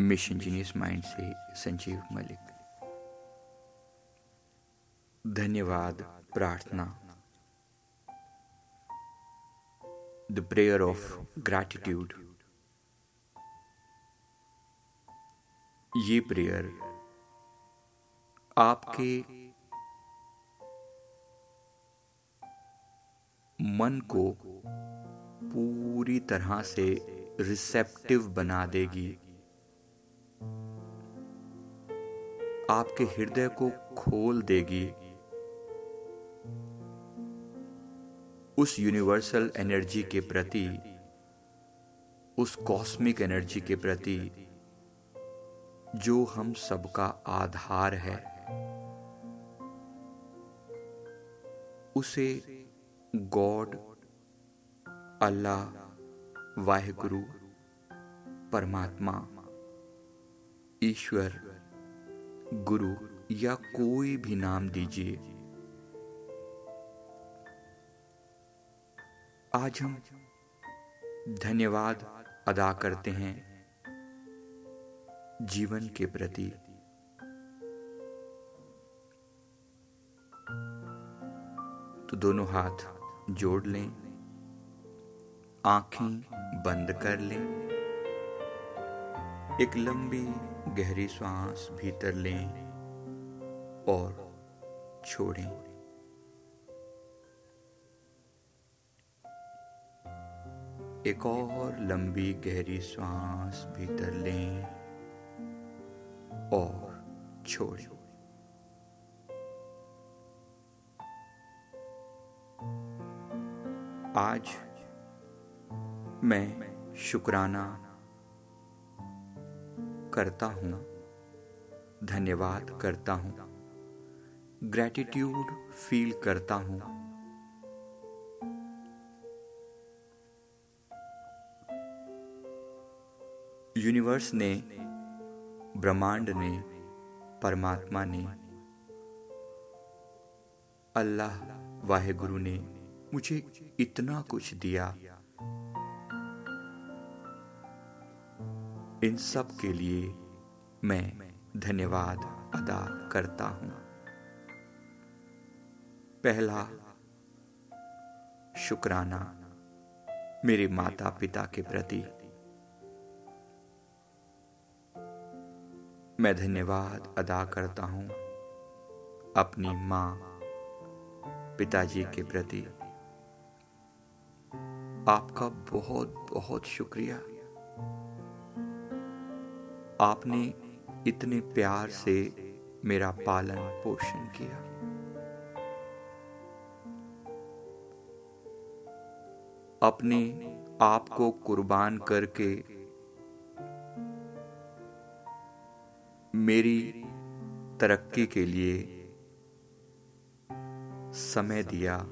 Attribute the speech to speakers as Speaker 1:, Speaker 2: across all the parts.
Speaker 1: Mission genius mind से संजीव मलिक। धन्यवाद, प्रार्थना। द प्रेयर ऑफ़ ग्रैटिट्यूड ये प्रेयर आपके मन को पूरी तरह से रिसेप्टिव बना देगी। आपके हृदय को खोल देगी। उस यूनिवर्सल एनर्जी के प्रति, उस कॉस्मिक एनर्जी के प्रति जो हम सबका आधार है, उसे गॉड, अल्लाह, वाहेगुरु, परमात्मा ईश्वर, गुरु या कोई भी नाम दीजिए। आज हम धन्यवाद अदा करते हैं जीवन के प्रति। तो दोनों हाथ जोड़ लें, आँखें बंद कर लें। एक लंबी गहरी सांस भीतर लें और छोड़ें। एक और लंबी गहरी सांस भीतर लें और छोड़ें। आज मैं शुक्राना करता हूँ धन्यवाद करता हूँ ग्रैटिट्यूड फील करता हूँ। यूनिवर्स ने, ब्रह्मांड ने, परमात्मा ने, अल्लाह वाहेगुरु ने मुझे इतना कुछ दिया। इन सब के लिए मैं धन्यवाद अदा करता हूँ। पहला, शुक्राना मेरे माता पिता के प्रति। मैं धन्यवाद अदा करता हूँ अपनी माँ, पिताजी के प्रति। आपका बहुत बहुत शुक्रिया। आपने इतने प्यार से मेरा पालन पोषण किया। अपने आप को कुर्बान करके मेरी तरक्की के लिए समय दिया,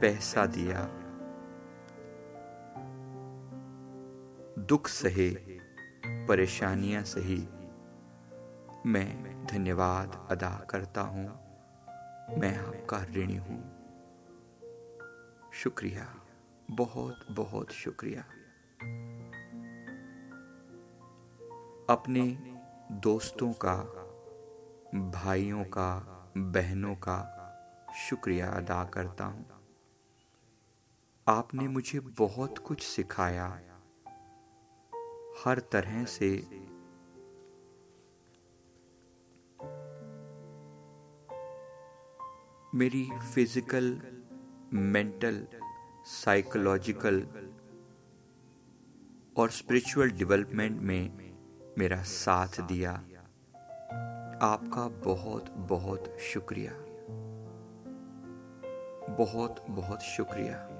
Speaker 1: पैसा दिया दुख सहे, परेशानियाँ सही। मैं धन्यवाद अदा करता हूँ। मैं आपका ऋणी हूँ। शुक्रिया। बहुत बहुत शुक्रिया। अपने दोस्तों का, भाइयों का, बहनों का शुक्रिया अदा करता हूँ। आपने मुझे बहुत कुछ सिखाया। हर तरह से मेरी फ़िज़िकल, मेंटल, साइकोलॉजिकल और स्पिरिचुअल डेवलपमेंट में मेरा साथ दिया। आपका बहुत बहुत शुक्रिया। बहुत बहुत शुक्रिया।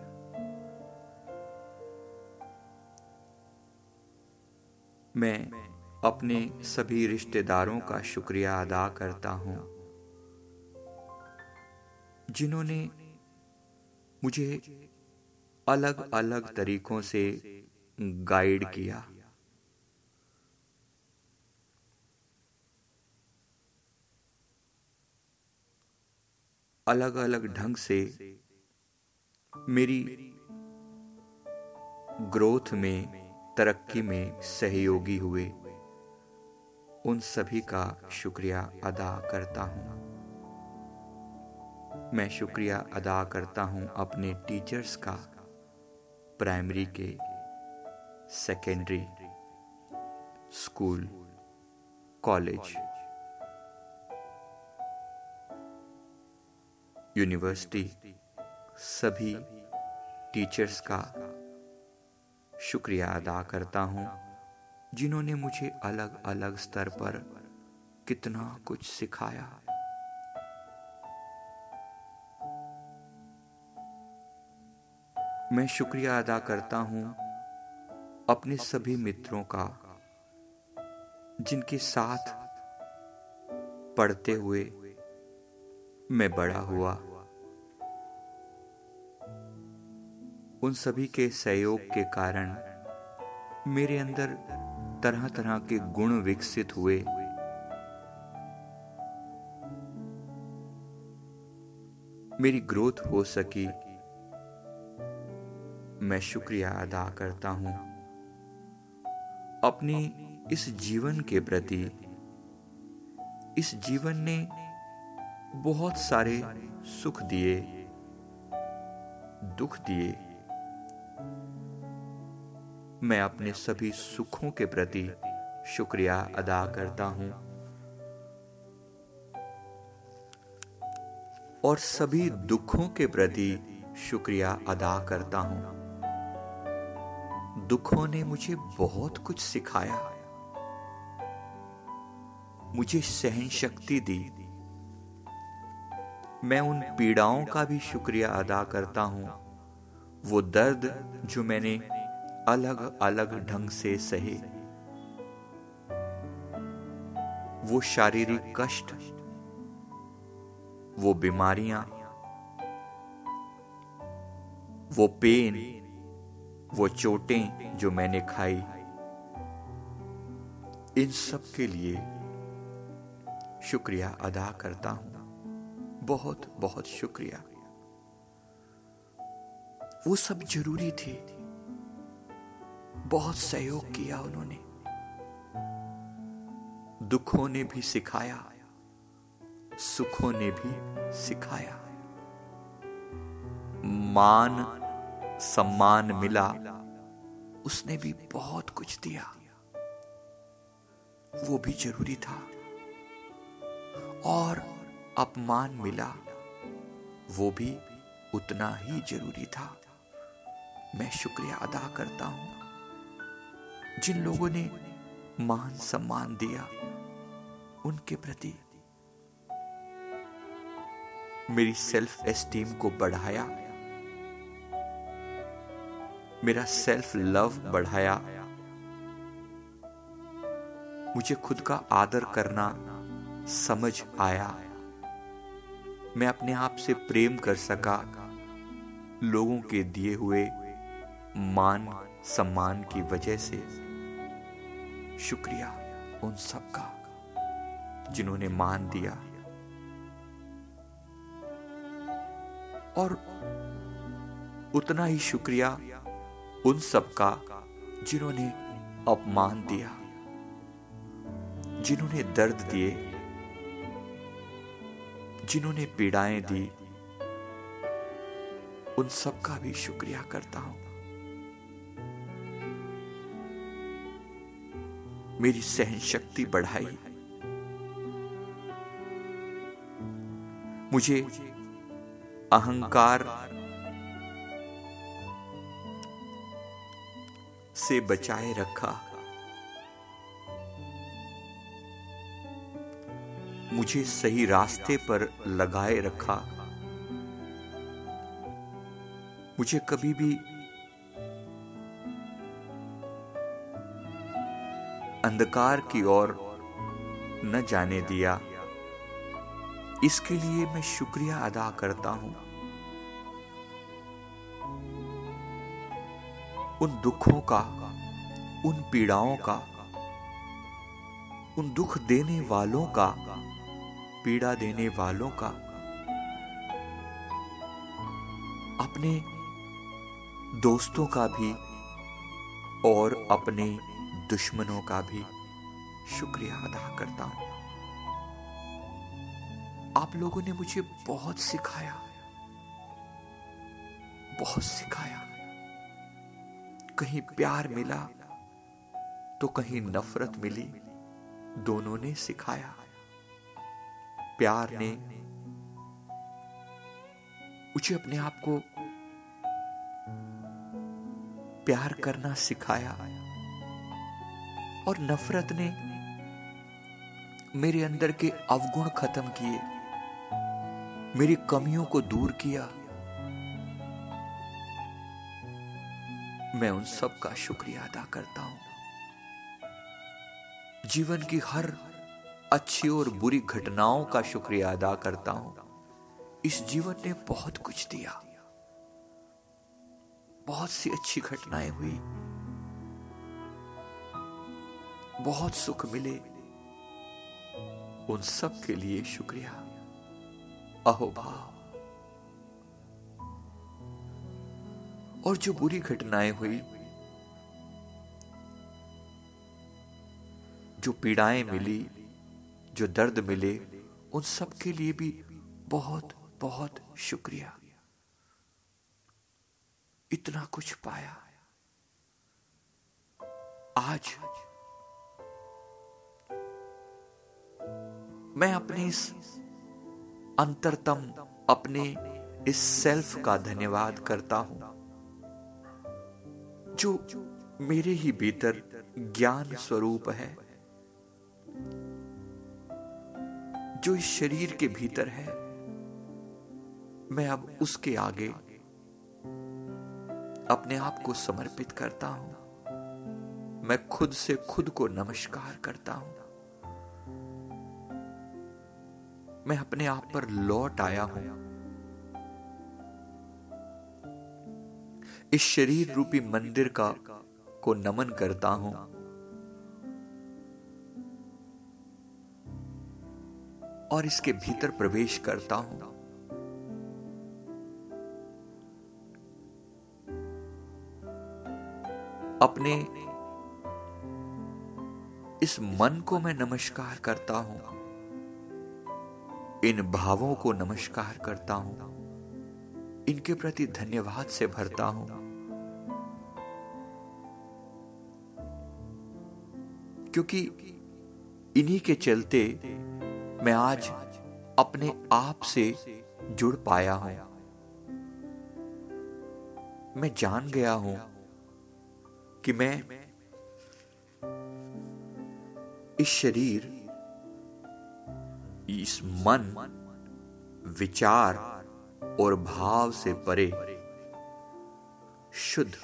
Speaker 1: मैं अपने सभी रिश्तेदारों का शुक्रिया अदा करता हूँ, जिन्होंने मुझे अलग अलग तरीकों से गाइड किया। अलग अलग ढंग से मेरी ग्रोथ में तरक्की में सहयोगी हुए। उन सभी का शुक्रिया अदा करता हूँ। मैं शुक्रिया अदा करता हूँ अपने टीचर्स का प्राइमरी के सेकेंडरी स्कूल कॉलेज यूनिवर्सिटी सभी टीचर्स का शुक्रिया अदा करता हूँ, जिन्होंने मुझे अलग अलग स्तर पर कितना कुछ सिखाया। मैं शुक्रिया अदा करता हूँ अपने सभी मित्रों का, जिनके साथ पढ़ते हुए मैं बड़ा हुआ। उन सभी के सहयोग के कारण मेरे अंदर तरह तरह के गुण विकसित हुए। मेरी ग्रोथ हो सकी। मैं शुक्रिया अदा करता हूँ। अपनी इस जीवन के प्रति, इस जीवन ने बहुत सारे सुख दिए, दुख दिए। मैं अपने सभी सुखों के प्रति शुक्रिया अदा करता हूँ। और सभी दुखों के प्रति शुक्रिया अदा करता हूँ। दुखों ने मुझे बहुत कुछ सिखाया। मुझे सहन शक्ति दी। मैं उन पीड़ाओं का भी शुक्रिया अदा करता हूँ। वो दर्द जो मैंने अलग अलग ढंग से सहे। वो शारीरिक कष्ट, वो बीमारियाँ, वो पेन, वो चोटें जो मैंने खाई, इन सब के लिए शुक्रिया अदा करता हूँ। बहुत बहुत शुक्रिया। वो सब ज़रूरी थी। बहुत सहयोग किया उन्होंने। दुखों ने भी सिखाया, सुखों ने भी सिखाया। मान, सम्मान मिला, उसने भी बहुत कुछ दिया। वो भी ज़रूरी था। और अपमान मिला, वो भी उतना ही ज़रूरी था। मैं शुक्रिया अदा करता हूँ। जिन लोगों ने मान सम्मान दिया, उनके प्रति मेरी सेल्फ एस्टीम को बढ़ाया, मेरा सेल्फ लव बढ़ाया। मुझे खुद का आदर करना समझ आया। मैं अपने आप से प्रेम कर सका, लोगों के दिए हुए मान सम्मान की वजह से। शुक्रिया उन सब का जिन्होंने मान दिया। और उतना ही शुक्रिया उन सब का जिन्होंने अपमान दिया, जिन्होंने दर्द दिए, जिन्होंने पीड़ाएँ दी। उन सब का भी शुक्रिया करता हूँ। मेरी सहन शक्ति बढ़ाई। मुझे अहंकार से बचाए रखा। मुझे सही रास्ते पर लगाए रखा। मुझे कभी भी अंधकार की ओर न जाने दिया। इसके लिए मैं शुक्रिया अदा करता हूँ। उन दुखों का, उन पीड़ाओं का, उन दुख देने वालों का, पीड़ा देने वालों का, अपने दोस्तों का भी और अपने दुश्मनों का भी शुक्रिया अदा करता हूँ। आप लोगों ने मुझे बहुत सिखाया। बहुत सिखाया। कहीं प्यार मिला तो कहीं नफरत मिली, दोनों ने सिखाया। प्यार ने मुझे अपने आप को प्यार करना सिखाया। और नफरत ने मेरे अंदर के अवगुण खत्म किए, मेरी कमियों को दूर किया। मैं उन सब का शुक्रिया अदा करता हूँ। जीवन की हर अच्छी और बुरी घटनाओं का शुक्रिया अदा करता हूँ। इस जीवन ने बहुत कुछ दिया। बहुत सी अच्छी घटनाएँ हुई। बहुत सुख मिले। उन सब के लिए शुक्रिया। अहोभाव और जो बुरी घटनाएँ हुई, जो पीड़ाएँ मिली, जो दर्द मिले, उन सब के लिए भी बहुत बहुत शुक्रिया। इतना कुछ पाया। आज मैं अपने इस अंतरतम, अपने इस सेल्फ का धन्यवाद करता हूँ, जो मेरे ही भीतर ज्ञान स्वरूप है, जो इस शरीर के भीतर है। मैं अब उसके आगे अपने आप को समर्पित करता हूँ। मैं खुद से खुद को नमस्कार करता हूँ। मैं अपने आप पर लौट आया हूँ। इस शरीर रूपी मंदिर का, को नमन करता हूँ। और इसके भीतर प्रवेश करता हूँ। अपने इस मन को मैं नमस्कार करता हूँ। इन भावों को नमस्कार करता हूँ। इनके प्रति धन्यवाद से भरता हूँ। क्योंकि इन्हीं के चलते मैं आज अपने आप से जुड़ पाया हूँ। मैं जान गया हूँ कि मैं इस शरीर इस मन, विचार और भाव से परे, शुद्ध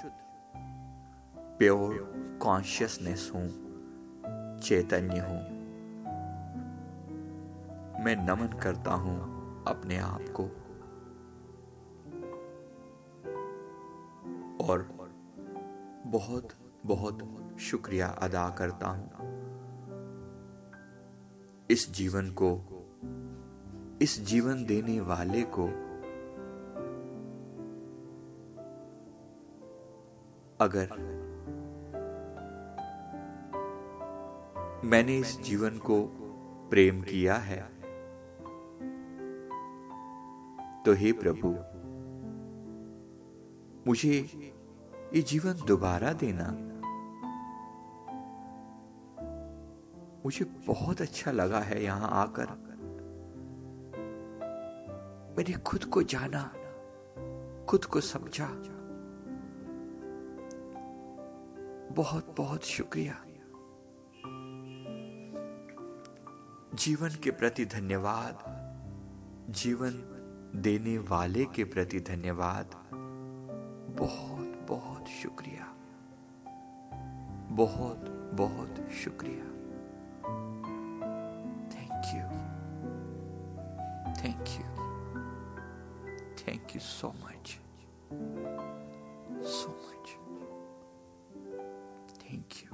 Speaker 1: प्योर कॉन्शियसनेस हूँ, चैतन्य हूँ। मैं नमन करता हूँ अपने आप को। और बहुत बहुत शुक्रिया अदा करता हूँ। इस जीवन को, इस जीवन देने वाले को अगर मैंने इस जीवन को प्रेम किया है तो हे प्रभु, मुझे ये जीवन दोबारा देना। मुझे बहुत अच्छा लगा है यहाँ आकर। मैंने खुद को जाना, खुद को समझा। बहुत बहुत शुक्रिया। जीवन के प्रति धन्यवाद। जीवन देने वाले के प्रति धन्यवाद। बहुत बहुत शुक्रिया। बहुत बहुत शुक्रिया। Thank you. Thank you so much. So much. Thank you.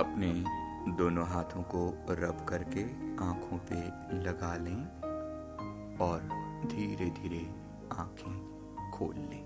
Speaker 1: अपने दोनों हाथों को रब करके आँखों पे लगा लें और धीरे धीरे आँखें खोल लें